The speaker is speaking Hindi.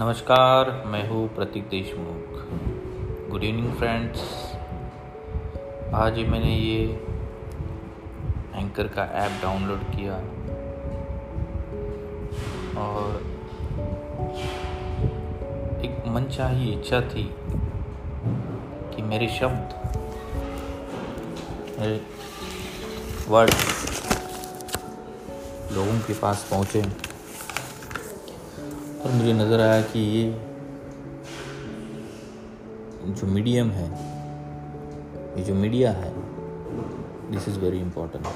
नमस्कार, मैं हूँ Prateek Deshmukh. Good evening friends आज ही मैंने ये एंकर का ऐप डाउनलोड किया। और एक मनचाही इच्छा थी कि मेरे शब्द, मेरे वर्ड लोगों के पास पहुँचे। और मुझे नज़र आया कि ये जो मीडियम है, ये जो मीडिया है दिस इज़ वेरी इम्पोर्टेंट